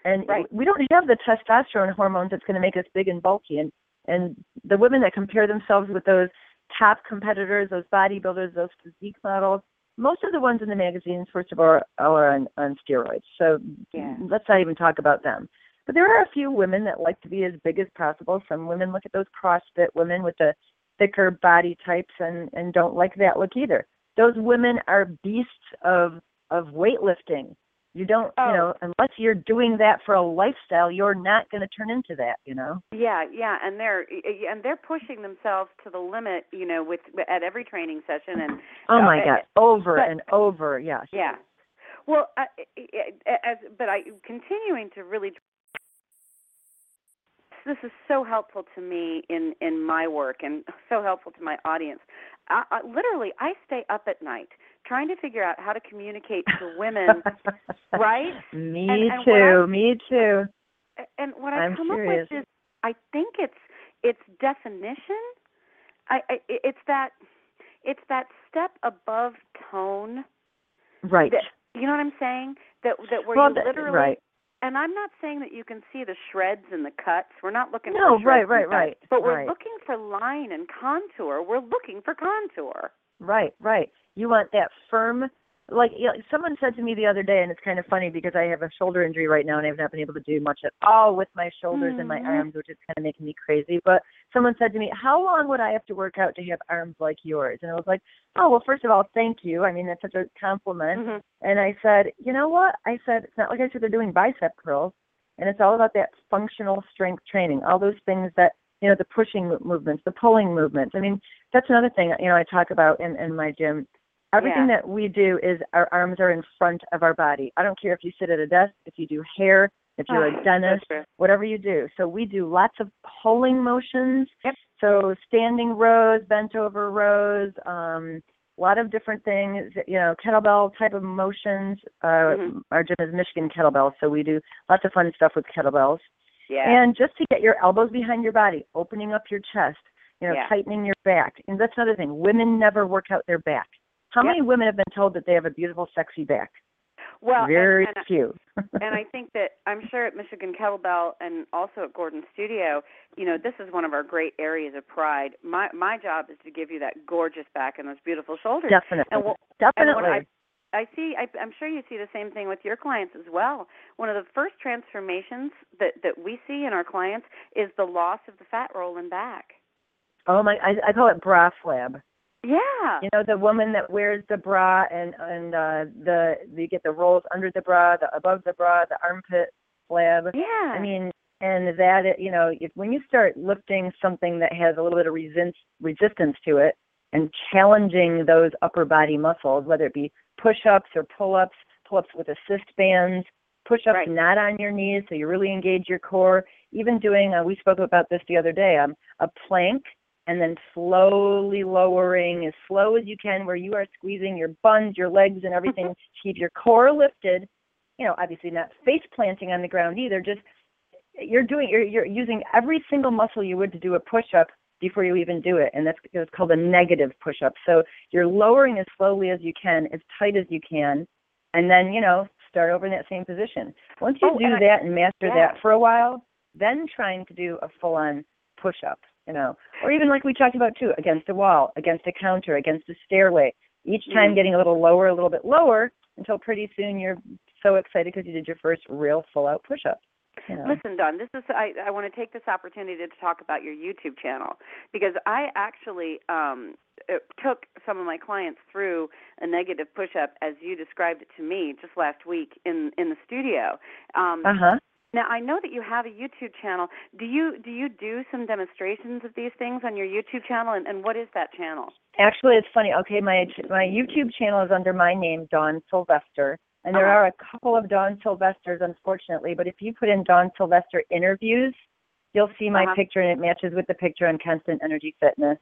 [SPEAKER 3] And
[SPEAKER 2] Right.
[SPEAKER 3] we don't have the testosterone hormones that's going to make us big and bulky. And and the women that compare themselves with those top competitors, those bodybuilders, those physique models, most of the ones in the magazines, first of all, are on, on steroids. So
[SPEAKER 2] Yeah.
[SPEAKER 3] let's not even talk about them. But there are a few women that like to be as big as possible. Some women look at those CrossFit women with the thicker body types and and don't like that look either. Those women are beasts of of weightlifting. You don't,
[SPEAKER 2] Oh.
[SPEAKER 3] you know, unless you're doing that for a lifestyle, you're not going to turn into that, you know.
[SPEAKER 2] Yeah, yeah, and they're and they're pushing themselves to the limit, you know, with at every training session and
[SPEAKER 3] Oh my
[SPEAKER 2] uh,
[SPEAKER 3] God, over
[SPEAKER 2] but-
[SPEAKER 3] and over, yes.
[SPEAKER 2] Yeah. Well, uh, as but I continuing to really this is so helpful to me in in my work and so helpful to my audience. I, I, literally, I stay up at night trying to figure out how to communicate to women, right?
[SPEAKER 3] Me
[SPEAKER 2] And- and
[SPEAKER 3] too.
[SPEAKER 2] I-
[SPEAKER 3] me too.
[SPEAKER 2] And what I
[SPEAKER 3] I'm
[SPEAKER 2] come
[SPEAKER 3] curious.
[SPEAKER 2] up with is, I think it's it's definition. I, I it's that it's that step above tone.
[SPEAKER 3] Right.
[SPEAKER 2] That, you know what I'm saying? That that where
[SPEAKER 3] well,
[SPEAKER 2] you
[SPEAKER 3] that-
[SPEAKER 2] literally
[SPEAKER 3] right.
[SPEAKER 2] And I'm not saying that you can see the shreds and the cuts. We're not looking
[SPEAKER 3] No,
[SPEAKER 2] for shreds
[SPEAKER 3] right,
[SPEAKER 2] and
[SPEAKER 3] right,
[SPEAKER 2] cuts.
[SPEAKER 3] right,
[SPEAKER 2] But we're
[SPEAKER 3] right.
[SPEAKER 2] looking for line and contour. We're looking for contour.
[SPEAKER 3] Right, right. You want that firm like someone said to me the other day and it's kind of funny because I have a shoulder injury right now and I've not been able to do much at all with my shoulders and my
[SPEAKER 2] Mhm.
[SPEAKER 3] arms, which is kind of making me crazy. But someone said to me, How long would I have to work out to have arms like yours? And I was like, Oh well first of all, thank you. I mean that's such a compliment.
[SPEAKER 2] Mhm.
[SPEAKER 3] And I said, You know what? I said, It's not like I said they're doing bicep curls. and it's all about that functional strength training, all those things that you know the pushing movements, the pulling movements. I mean, that's another thing you know I talk about in in my gym. Everything
[SPEAKER 2] Yeah.
[SPEAKER 3] that we do is our arms are in front of our body. I don't care if you sit at a desk, if you do hair, if you're
[SPEAKER 2] Ah,
[SPEAKER 3] a dentist, whatever you do. So we do lots of pulling motions.
[SPEAKER 2] Yep.
[SPEAKER 3] So standing rows, bent over rows, um, a lot of different things, you know, kettlebell type of motions. Uh,
[SPEAKER 2] Mhm.
[SPEAKER 3] Our gym is Michigan Kettlebell, so we do lots of fun stuff with kettlebells.
[SPEAKER 2] Yeah.
[SPEAKER 3] And just to get your elbows behind your body, opening up your chest, you know,
[SPEAKER 2] Yeah.
[SPEAKER 3] tightening your back. And that's another thing. Women never work out their back. How
[SPEAKER 2] Yep.
[SPEAKER 3] many women have been told that they have a beautiful, sexy back?
[SPEAKER 2] well,
[SPEAKER 3] Very
[SPEAKER 2] and,
[SPEAKER 3] few.
[SPEAKER 2] and I think that I'm sure at Michigan Kettlebell and also at Gordon Studio, you know, this is one of our great areas of pride. My my job is to give you that gorgeous back and those beautiful shoulders.
[SPEAKER 3] Definitely.
[SPEAKER 2] And
[SPEAKER 3] Definitely.
[SPEAKER 2] And I, I see, I, I'm sure you see the same thing with your clients as well. One of the first transformations that that we see in our clients is the loss of the fat roll in back.
[SPEAKER 3] oh my, I, I call it bra flab.
[SPEAKER 2] Yeah.
[SPEAKER 3] you know the woman that wears the bra and and uh the you get the rolls under the bra the above the bra the armpit flab
[SPEAKER 2] Yeah.
[SPEAKER 3] i mean and that you know if when you start lifting something that has a little bit of resist, resistance to it and challenging those upper body muscles whether it be push ups or pull ups pull ups with assist bands push ups
[SPEAKER 2] Right.
[SPEAKER 3] not on your knees so you really engage your core even doing uh, we spoke about this the other day um a plank and then slowly lowering as slow as you can where you are squeezing your buns, your legs and everything to keep your core lifted. You know, obviously not face planting on the ground either, just you're doing you're you're using every single muscle you would to do a push up before you even do it and that's it's called a negative push up. So you're lowering as slowly as you can, as tight as you can, and then, you know, start over in that same position. Once you
[SPEAKER 2] Oh,
[SPEAKER 3] do
[SPEAKER 2] and I-
[SPEAKER 3] that and master
[SPEAKER 2] yeah.
[SPEAKER 3] that for a while, then trying to do a full on push up, you know, or even like we talked about too, against a wall, against a counter, against a stairway. Each time
[SPEAKER 2] Mhm.
[SPEAKER 3] getting a little lower, a little bit lower, until pretty soon you're so excited because you did your first real full out push up. You know.
[SPEAKER 2] Listen, Dawn, this is I, I want to take this opportunity to talk about your YouTube channel because I actually um uh, took some of my clients through a negative push-up as you described it to me just last week in in the studio. Um
[SPEAKER 3] Uh huh.
[SPEAKER 2] Now I know that you have a YouTube channel. Do you do you do some demonstrations of these things on your YouTube channel and, and what is that channel?
[SPEAKER 3] Actually, it's funny. Okay, my my YouTube channel is under my name, Dawn Sylvester, and there
[SPEAKER 2] Uh-huh.
[SPEAKER 3] are a couple of Dawn Sylvesters, unfortunately. But if you put in Dawn Sylvester interviews, you'll see my
[SPEAKER 2] Uh-huh.
[SPEAKER 3] picture, and it matches with the picture on Constant Energy Fitness.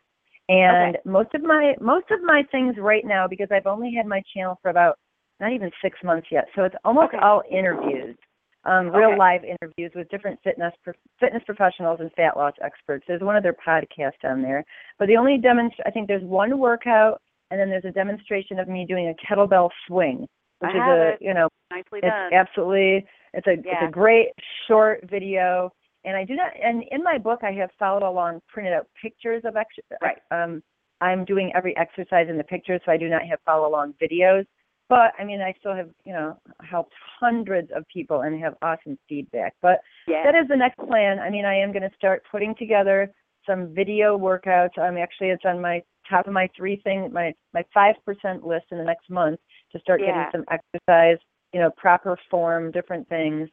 [SPEAKER 3] And most of my most of my things right now, because I've only had my channel for about not even six months yet, so it's almost
[SPEAKER 2] Okay.
[SPEAKER 3] all interviews, um, real
[SPEAKER 2] Okay.
[SPEAKER 3] live interviews with different fitness pro- fitness professionals and fat loss experts. There's one other podcast on there, but the only demonst I think there's one workout, and then there's a demonstration of me doing a kettlebell swing, which
[SPEAKER 2] I
[SPEAKER 3] is a
[SPEAKER 2] it.
[SPEAKER 3] you know
[SPEAKER 2] Nicely
[SPEAKER 3] it's
[SPEAKER 2] done.
[SPEAKER 3] absolutely it's a it's a great short video. And I do not and in my book I have followed along printed out pictures of ex
[SPEAKER 2] Right.
[SPEAKER 3] um I'm doing every exercise in the pictures so I do not have follow along videos. But I mean I still have, you know, helped hundreds of people and have awesome feedback. But
[SPEAKER 2] yeah.
[SPEAKER 3] that is the next plan. I mean, I am going to start putting together some video workouts. I'm actually it's on my top of my three thing my my five percent list in the next month to start
[SPEAKER 2] Yeah.
[SPEAKER 3] getting some exercise, you know, proper form, different things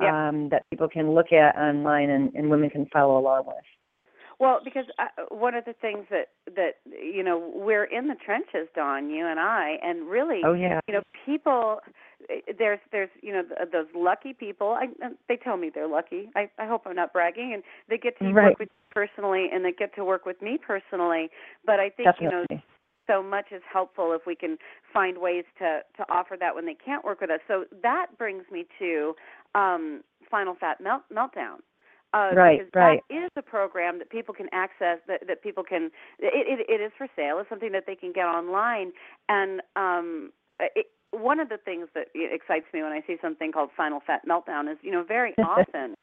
[SPEAKER 2] Yep.
[SPEAKER 3] um, that people can look at online and, and women can follow along with.
[SPEAKER 2] Well, because uh, one of the things that that you know we're in the trenches, Dawn, you and I, and really,
[SPEAKER 3] Oh yeah.
[SPEAKER 2] you know, people. eh, There's there's you know those lucky people. I uh, they tell me they're lucky. I I hope I'm not bragging, and they get to
[SPEAKER 3] Right.
[SPEAKER 2] work with you personally, and they get to work with me personally. But I think you know so much is helpful if we can find ways to to offer that when they can't work with us. So that brings me to um, Final Fat Melt Meltdown. Uh,
[SPEAKER 3] Right,
[SPEAKER 2] because
[SPEAKER 3] right.
[SPEAKER 2] That is a program that people can access. That that people can. It it, it is for sale. It's something that they can get online. And um, it, one of the things that excites me when I see something called Final Fat Meltdown is, you know, very often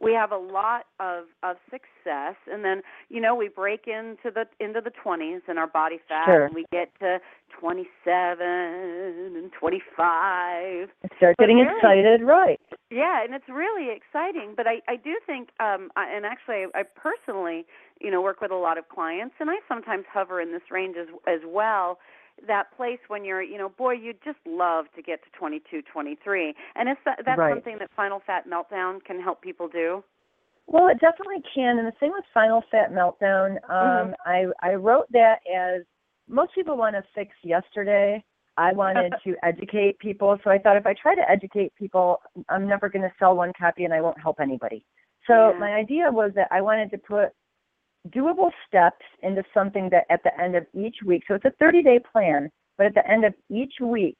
[SPEAKER 2] we have a lot of of success and then you know we break into the into the 20s and our body fat
[SPEAKER 3] Sure.
[SPEAKER 2] and we get to 27 and 25
[SPEAKER 3] Start
[SPEAKER 2] But
[SPEAKER 3] getting excited, right?
[SPEAKER 2] yeah and it's really exciting but i i do think um I, and actually I, i personally you know work with a lot of clients and i sometimes hover in this range as as well that place when you're, you know, boy, you'd just love to get to 22, 23. And is that that's
[SPEAKER 3] Right.
[SPEAKER 2] something that Final Fat Meltdown can help people do?
[SPEAKER 3] Well, it definitely can, and the same with Final Fat Meltdown. Um, I I wrote that as most people want to fix yesterday. I wanted to educate people, so I thought if I try to educate people, I'm never going to sell one copy and I won't help anybody. So
[SPEAKER 2] Yeah.
[SPEAKER 3] my idea was that I wanted to put doable steps into something that at the end of each week. So it's a 30-day plan, but at the end of each week,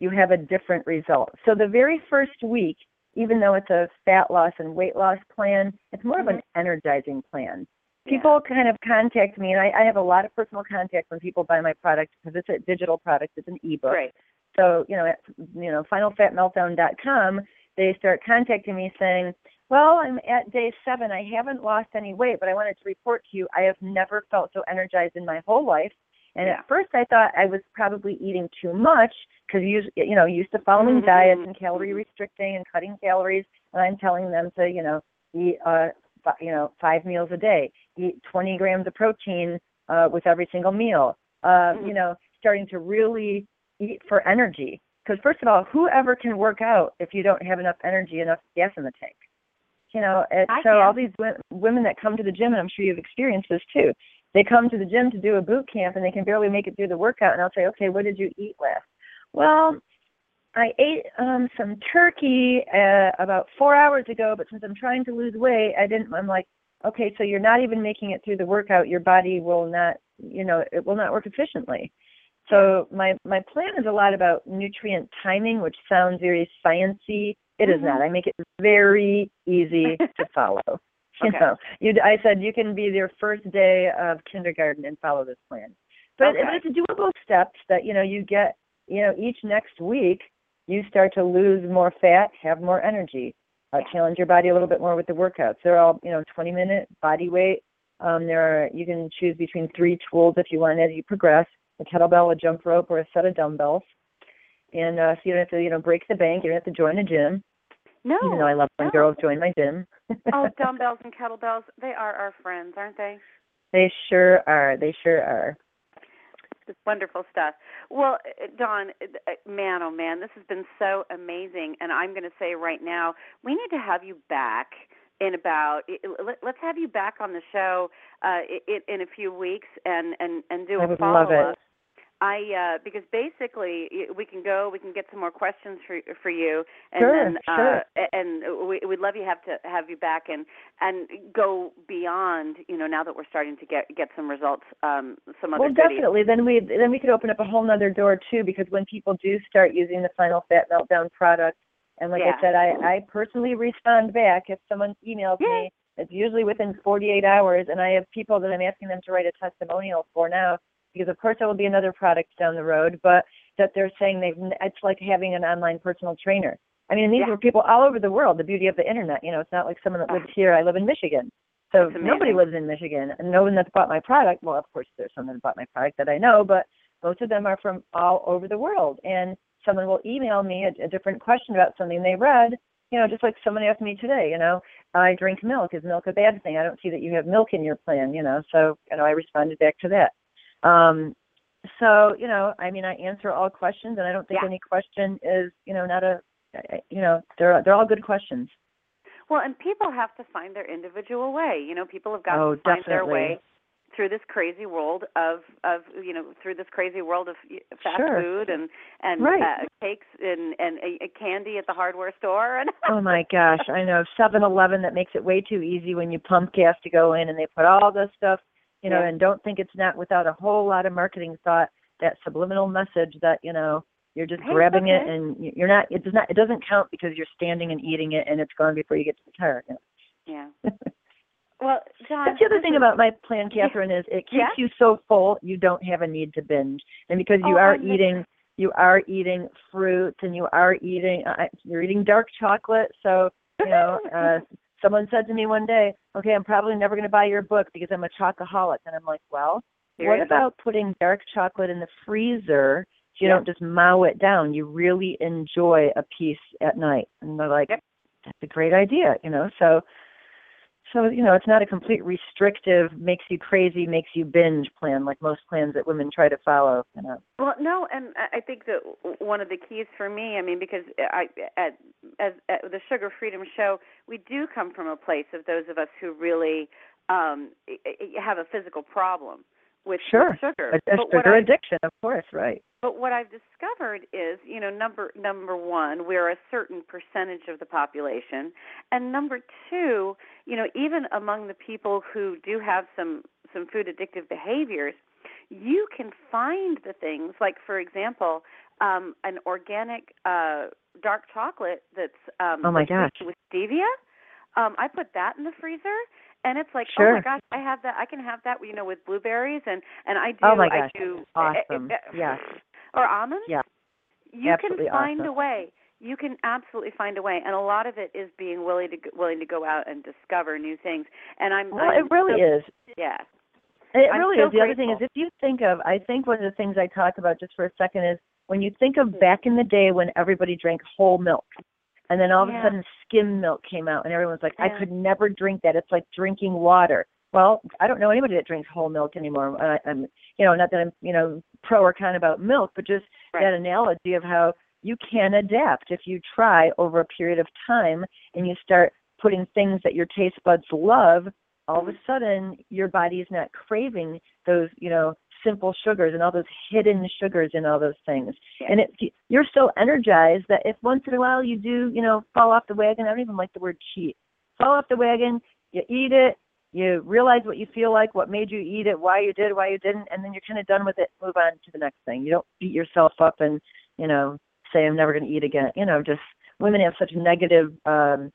[SPEAKER 3] you have a different result. So the very first week, even though it's a fat loss and weight loss plan, it's more of an mm-hmm. energizing plan.
[SPEAKER 2] Yeah.
[SPEAKER 3] People kind of contact me, and I, I have a lot of personal contact when people buy my product because it's a digital product, it's an ebook.
[SPEAKER 2] Great.
[SPEAKER 3] So, you know, at you know, finalfatmeltdown.com, they start contacting me saying, "Well, I'm at day 7. I haven't lost any weight, but I wanted to report to you I have never felt so energized in my whole life." And
[SPEAKER 2] Yeah.
[SPEAKER 3] at first I thought I was probably eating too much because you you know, used to following
[SPEAKER 2] Mhm.
[SPEAKER 3] diets and calorie restricting and cutting calories, and I'm telling them to, you know, eat uh you know, 5 meals a day, eat 20 grams of protein uh with every single meal. Uh,
[SPEAKER 2] Mhm.
[SPEAKER 3] you know, starting to really eat for energy. Because first of all, whoever can work out if you don't have enough energy, enough gas in the tank? You know, and
[SPEAKER 2] I
[SPEAKER 3] so all these wo- women that come to the gym, and I'm sure you've experienced this too. They come to the gym to do a boot camp, and they can barely make it through the workout. And I'll say, okay, what did you eat last? Well, I ate um some turkey uh, about four hours ago, but since I'm trying to lose weight, I didn't. I'm like, okay, so you're not even making it through the workout. Your body will not, you know, it will not work efficiently. So my my plan is a lot about nutrient timing, which sounds very sciency. It is
[SPEAKER 2] Mhm.
[SPEAKER 3] not. I make it very easy to follow. You
[SPEAKER 2] Okay.
[SPEAKER 3] know, you I said you can be your first day of kindergarten and follow this plan. But,
[SPEAKER 2] Okay.
[SPEAKER 3] but it's doable steps that you know you get. You know, each next week you start to lose more fat, have more energy, uh,
[SPEAKER 2] Yeah.
[SPEAKER 3] challenge your body a little bit more with the workouts. They're all you know 20 minute body weight. Um, there are you can choose between three tools if you want as you progress: a kettlebell, a jump rope, or a set of dumbbells. And uh, so you don't have to you know break the bank. You don't have to join a gym.
[SPEAKER 2] No.
[SPEAKER 3] even though I love when
[SPEAKER 2] no.
[SPEAKER 3] girls join my gym.
[SPEAKER 2] oh, dumbbells and kettlebells, they are our friends, aren't they?
[SPEAKER 3] they sure are. They sure are.
[SPEAKER 2] It's wonderful stuff. Well, uh, Dawn, uh, man, oh man, this has been so amazing. And I'm going to say right now, we need to have you back in about. i- i- let- Let's have you back on the show uh, in, in a few weeks and and and do
[SPEAKER 3] I
[SPEAKER 2] a follow
[SPEAKER 3] love it.
[SPEAKER 2] up. I uh because basically we can go, we can get some more questions for for you, and
[SPEAKER 3] Sure,
[SPEAKER 2] then
[SPEAKER 3] sure.
[SPEAKER 2] uh, a- and we, we'd love you have to have you back and and go beyond. You know, now that we're starting to get get some results, um, some other
[SPEAKER 3] Well,
[SPEAKER 2] goodies.
[SPEAKER 3] definitely. Then we then we could open up a whole nother door too, because when people do start using the Final Fat Meltdown product, and like
[SPEAKER 2] Yeah.
[SPEAKER 3] I said, I I personally respond back if someone emails
[SPEAKER 2] Yeah.
[SPEAKER 3] me. It's usually within 48 hours, and I have people that I'm asking them to write a testimonial for now, because of course there will be another product down the road, but that they're saying they've n- it's like having an online personal trainer. I mean, these
[SPEAKER 2] Yeah.
[SPEAKER 3] were people all over the world. The beauty of the internet, you know, it's not like someone that lives here. I live in Michigan, so nobody lives in Michigan, and no one that's bought my product. Well, of course, there's someone that bought my product that I know, but most of them are from all over the world. And someone will email me a, a different question about something they read. You know, just like someone asked me today. You know, I drink milk. Is milk a bad thing? I don't see that you have milk in your plan. You know, so you know, I responded back to that. Um, so you know, I mean, I answer all questions, and I don't think
[SPEAKER 2] Yeah.
[SPEAKER 3] any question is you know not a you know they're they're all good questions.
[SPEAKER 2] Well, and people have to find their individual way. You know, people have got
[SPEAKER 3] Oh,
[SPEAKER 2] to find their way through this crazy world of of you know through this crazy world of fast
[SPEAKER 3] Sure.
[SPEAKER 2] food and and
[SPEAKER 3] Right.
[SPEAKER 2] uh, cakes and and uh, candy at the hardware store and
[SPEAKER 3] Oh my gosh, I know. Seven Eleven that makes it way too easy when you pump gas to go in and they put all this stuff, you know,
[SPEAKER 2] Yeah.
[SPEAKER 3] and don't think it's not without a whole lot of marketing thought, that subliminal message that, you know, you're just
[SPEAKER 2] Hey,
[SPEAKER 3] grabbing it and you're not it does not it doesn't count because you're standing and eating it and it's gone before you get to the tire. You
[SPEAKER 2] yeah. Well, Dawn,
[SPEAKER 3] That's the other thing
[SPEAKER 2] is-
[SPEAKER 3] about my plan, Catherine, is it keeps
[SPEAKER 2] Yeah.
[SPEAKER 3] you so full you don't have a need to binge. And because you
[SPEAKER 2] Oh,
[SPEAKER 3] are
[SPEAKER 2] I miss-
[SPEAKER 3] eating you are eating fruits and you are eating uh, you're eating dark chocolate, so you know, uh someone said to me one day, "Okay, I'm probably never going to buy your book because I'm a chocoholic." And I'm like, "Well,
[SPEAKER 2] There
[SPEAKER 3] what
[SPEAKER 2] go.
[SPEAKER 3] about putting dark chocolate in the freezer so you
[SPEAKER 2] Yeah.
[SPEAKER 3] don't just mow it down? You really enjoy a piece at night." And they're like,
[SPEAKER 2] Yep.
[SPEAKER 3] "That's a great idea," you know. So so you know it's not a complete restrictive makes you crazy makes you binge plan like most plans that women try to follow you know
[SPEAKER 2] well no and i think that one of the keys for me i mean because i at as at the sugar freedom show we do come from a place of those of us who really um have a physical problem with
[SPEAKER 3] sure.
[SPEAKER 2] sugar.
[SPEAKER 3] A, a sugar addiction, of course, right.
[SPEAKER 2] But what I've discovered is, you know, number number one, we're a certain percentage of the population, and number two, you know, even among the people who do have some some food addictive behaviors, you can find the things like, for example, um, an organic uh, dark chocolate that's um,
[SPEAKER 3] oh my gosh
[SPEAKER 2] with stevia. Um, I put that in the freezer, and it's like
[SPEAKER 3] sure.
[SPEAKER 2] oh my gosh i have that i can have that you know with blueberries and and i do
[SPEAKER 3] oh my gosh.
[SPEAKER 2] i do
[SPEAKER 3] awesome
[SPEAKER 2] uh,
[SPEAKER 3] yes
[SPEAKER 2] or almonds?
[SPEAKER 3] Yeah.
[SPEAKER 2] You
[SPEAKER 3] Absolutely
[SPEAKER 2] can find
[SPEAKER 3] awesome.
[SPEAKER 2] a way. You can absolutely find a way. And a lot of it is being willing to willing to go out and discover new things. And i'm
[SPEAKER 3] well
[SPEAKER 2] I'm
[SPEAKER 3] it really
[SPEAKER 2] so,
[SPEAKER 3] is.
[SPEAKER 2] Yeah.
[SPEAKER 3] It
[SPEAKER 2] I'm
[SPEAKER 3] really
[SPEAKER 2] so
[SPEAKER 3] is. The other thing is if you think of i think one of the things i talk about just for a second is when you think of
[SPEAKER 2] Hmm.
[SPEAKER 3] back in the day when everybody drank whole milk and then all of
[SPEAKER 2] Yeah.
[SPEAKER 3] a sudden skim milk came out and everyone's like i could never drink that. It's like drinking water. Well i don't know anybody that drinks whole milk anymore. I, i'm you know not that i'm you know pro or con about milk but just
[SPEAKER 2] Right.
[SPEAKER 3] that analogy of how you can adapt if you try over a period of time and you start putting things that your taste buds love all of a mm-hmm. sudden your body is not craving those you know simple sugars and all those hidden sugars and all those things
[SPEAKER 2] Yeah.
[SPEAKER 3] and it you're so energized that if once in a while you do you know fall off the wagon i don't even like the word cheat fall off the wagon you eat it you realize what you feel like what made you eat it why you did why you didn't and then you're kind of done with it move on to the next thing you don't beat yourself up and you know say i'm never going to eat again you know just women have such negative um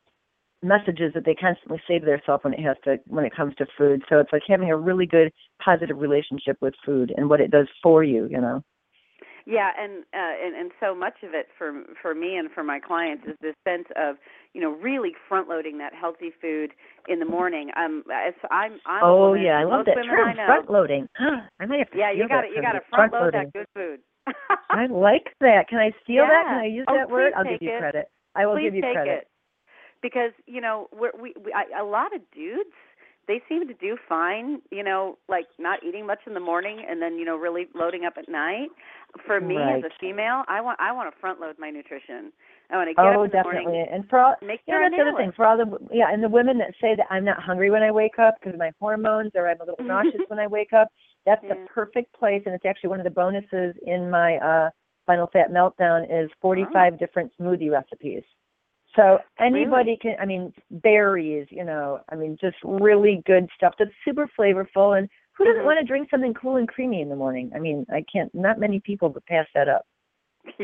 [SPEAKER 3] messages that they constantly say to themselves when it has to when it comes to food. So it's like having a really good positive relationship with food and what it does for you, you know.
[SPEAKER 2] Yeah, and uh, and and so much of it for for me and for my clients is this sense of you know really front loading that healthy food in the morning. Um, as I'm I'm
[SPEAKER 3] oh
[SPEAKER 2] woman,
[SPEAKER 3] yeah, I love that term, front loading. I might have to
[SPEAKER 2] Yeah, you got to you got to front load that good food.
[SPEAKER 3] I like that. Can I steal that? Can I use
[SPEAKER 2] Oh,
[SPEAKER 3] that word? I'll give you
[SPEAKER 2] it.
[SPEAKER 3] credit. I will
[SPEAKER 2] Please
[SPEAKER 3] give you
[SPEAKER 2] take
[SPEAKER 3] credit.
[SPEAKER 2] it because you know we're, we we I, a lot of dudes they seem to do fine, you know, like not eating much in the morning and then you know really loading up at night. For me
[SPEAKER 3] Right.
[SPEAKER 2] as a female, I want I want to front load my nutrition. I want to get
[SPEAKER 3] Oh,
[SPEAKER 2] up in the
[SPEAKER 3] definitely.
[SPEAKER 2] morning,
[SPEAKER 3] And for all,
[SPEAKER 2] make
[SPEAKER 3] yeah,
[SPEAKER 2] sure
[SPEAKER 3] that's the other thing. For all the yeah, and the women that say that I'm not hungry when I wake up because of my hormones or I'm a little nauseous when I wake up, that's
[SPEAKER 2] Yeah.
[SPEAKER 3] the perfect place. And it's actually one of the bonuses in my uh Final Fat Meltdown is 45 different smoothie recipes. So anybody can, I mean, berries, you know, I mean, just really good stuff that's super flavorful. And who doesn't
[SPEAKER 2] Mhm.
[SPEAKER 3] want to drink something cool and creamy in the morning? I mean, I can't, not many people would pass that up.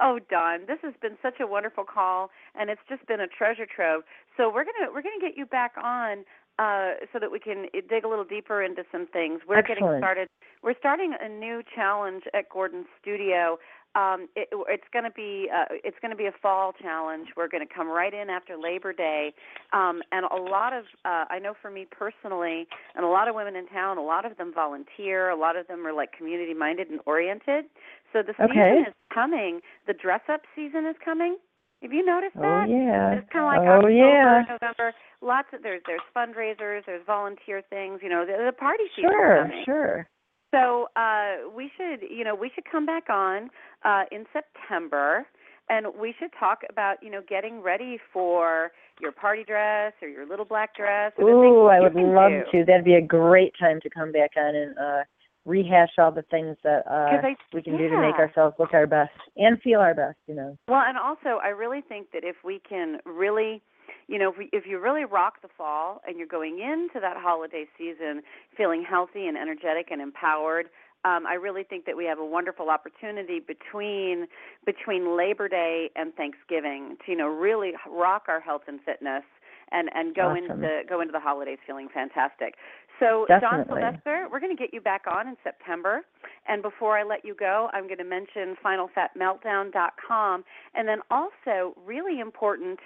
[SPEAKER 2] oh, Dawn, this has been such a wonderful call, and it's just been a treasure trove. So we're gonna we're gonna get you back on uh, so that we can dig a little deeper into some things. We're getting started. We're starting a new challenge at Gordon's Studio. Um, it, it's going to be uh, it's going to be a fall challenge. We're going to come right in after Labor Day, um, and a lot of uh, I know for me personally, and a lot of women in town, a lot of them volunteer. A lot of them are like community minded and oriented. So the
[SPEAKER 3] Okay.
[SPEAKER 2] season is coming. The dress up season is coming. Have you noticed that?
[SPEAKER 3] Oh,
[SPEAKER 2] that?
[SPEAKER 3] yeah.
[SPEAKER 2] It's kind of like
[SPEAKER 3] oh,
[SPEAKER 2] October,
[SPEAKER 3] yeah.
[SPEAKER 2] November. Lots of there's there's fundraisers, there's volunteer things. You know, the, the party season
[SPEAKER 3] Sure, sure.
[SPEAKER 2] So uh, we should, you know, we should come back on uh, in September, and we should talk about, you know, getting ready for your party dress or your little black dress. Or the things
[SPEAKER 3] Ooh, I would love
[SPEAKER 2] do.
[SPEAKER 3] to. That'd be a great time to come back on and uh rehash all the things that uh
[SPEAKER 2] I-
[SPEAKER 3] we can do to make ourselves look our best and feel our best, you know.
[SPEAKER 2] Well, and also, I really think that if we can really, you know, if, we, if you really rock the fall and you're going into that holiday season feeling healthy and energetic and empowered, um, I really think that we have a wonderful opportunity between between Labor Day and Thanksgiving to, you know, really rock our health and fitness and and go
[SPEAKER 3] Awesome.
[SPEAKER 2] into go into the holidays feeling fantastic. So,
[SPEAKER 3] Dawn
[SPEAKER 2] Sylvester, we're going to get you back on in September. And before I let you go, I'm going to mention finalfatmeltdown.com and then also really important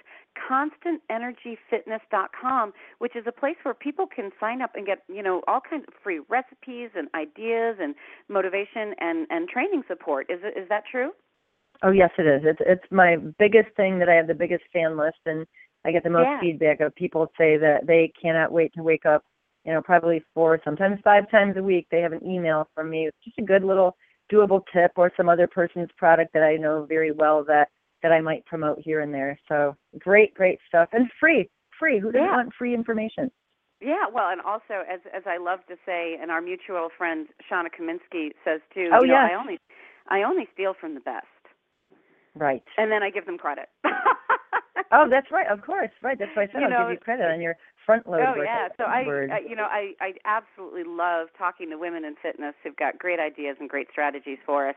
[SPEAKER 2] constantenergyfitness.com, which is a place where people can sign up and get, you know, all kinds of free recipes and ideas and motivation and and training support. Is it is that true?
[SPEAKER 3] Oh yes it is. It's it's my biggest thing that I have the biggest fan list and I get the most
[SPEAKER 2] Yeah.
[SPEAKER 3] feedback of people say that they cannot wait to wake up. You know, probably four, sometimes five times a week. They have an email from me. It's just a good little doable tip or some other person's product that I know very well that that I might promote here and there. So great, great stuff and free, free. Who doesn't
[SPEAKER 2] Yeah.
[SPEAKER 3] want free information?
[SPEAKER 2] Yeah, well, and also as as I love to say, and our mutual friend Shauna Kaminsky says too.
[SPEAKER 3] Oh,
[SPEAKER 2] you know,
[SPEAKER 3] yes.
[SPEAKER 2] I only I only steal from the best,
[SPEAKER 3] Right.
[SPEAKER 2] and then I give them credit.
[SPEAKER 3] Oh, that's right. Of course, right. That's why I said
[SPEAKER 2] You
[SPEAKER 3] I'll give you credit on your front load.
[SPEAKER 2] Oh yeah, so I. I, you know, I, I absolutely love talking to women in fitness who've got great ideas and great strategies for us.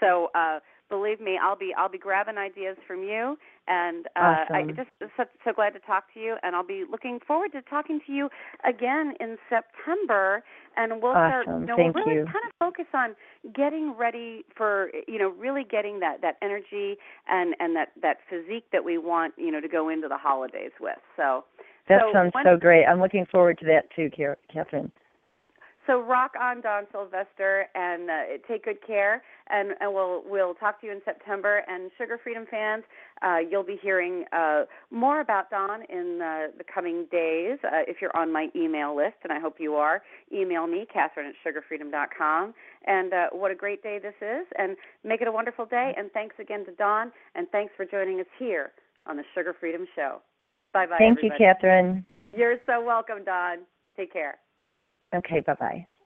[SPEAKER 2] So uh, believe me, I'll be, I'll be grabbing ideas from you, and uh, I
[SPEAKER 3] Awesome.
[SPEAKER 2] just so, so glad to talk to you, and I'll be looking forward to talking to you again in September, and we'll start, you know,
[SPEAKER 3] Thank
[SPEAKER 2] we'll really
[SPEAKER 3] you.
[SPEAKER 2] kind of focus on getting ready for, you know, really getting that that energy and and that that physique that we want, you know, to go into the holidays with. So.
[SPEAKER 3] that
[SPEAKER 2] so
[SPEAKER 3] sounds
[SPEAKER 2] when-
[SPEAKER 3] so great. I'm looking forward to that too, Catherine.
[SPEAKER 2] So rock on, Dawn Sylvester, and uh, take good care. And, and we'll we'll talk to you in September. And Sugar Freedom fans, uh, you'll be hearing uh, more about Dawn in uh, the coming days. Uh, if you're on my email list, and I hope you are, email me, Catherine at sugarfreedom.com. And uh, what a great day this is. And make it a wonderful day. And thanks again to Dawn. And thanks for joining us here on the Sugar Freedom Show. Bye bye.
[SPEAKER 3] Thank you. Catherine.
[SPEAKER 2] You're so welcome, Dawn. Take care.
[SPEAKER 3] Okay, bye bye.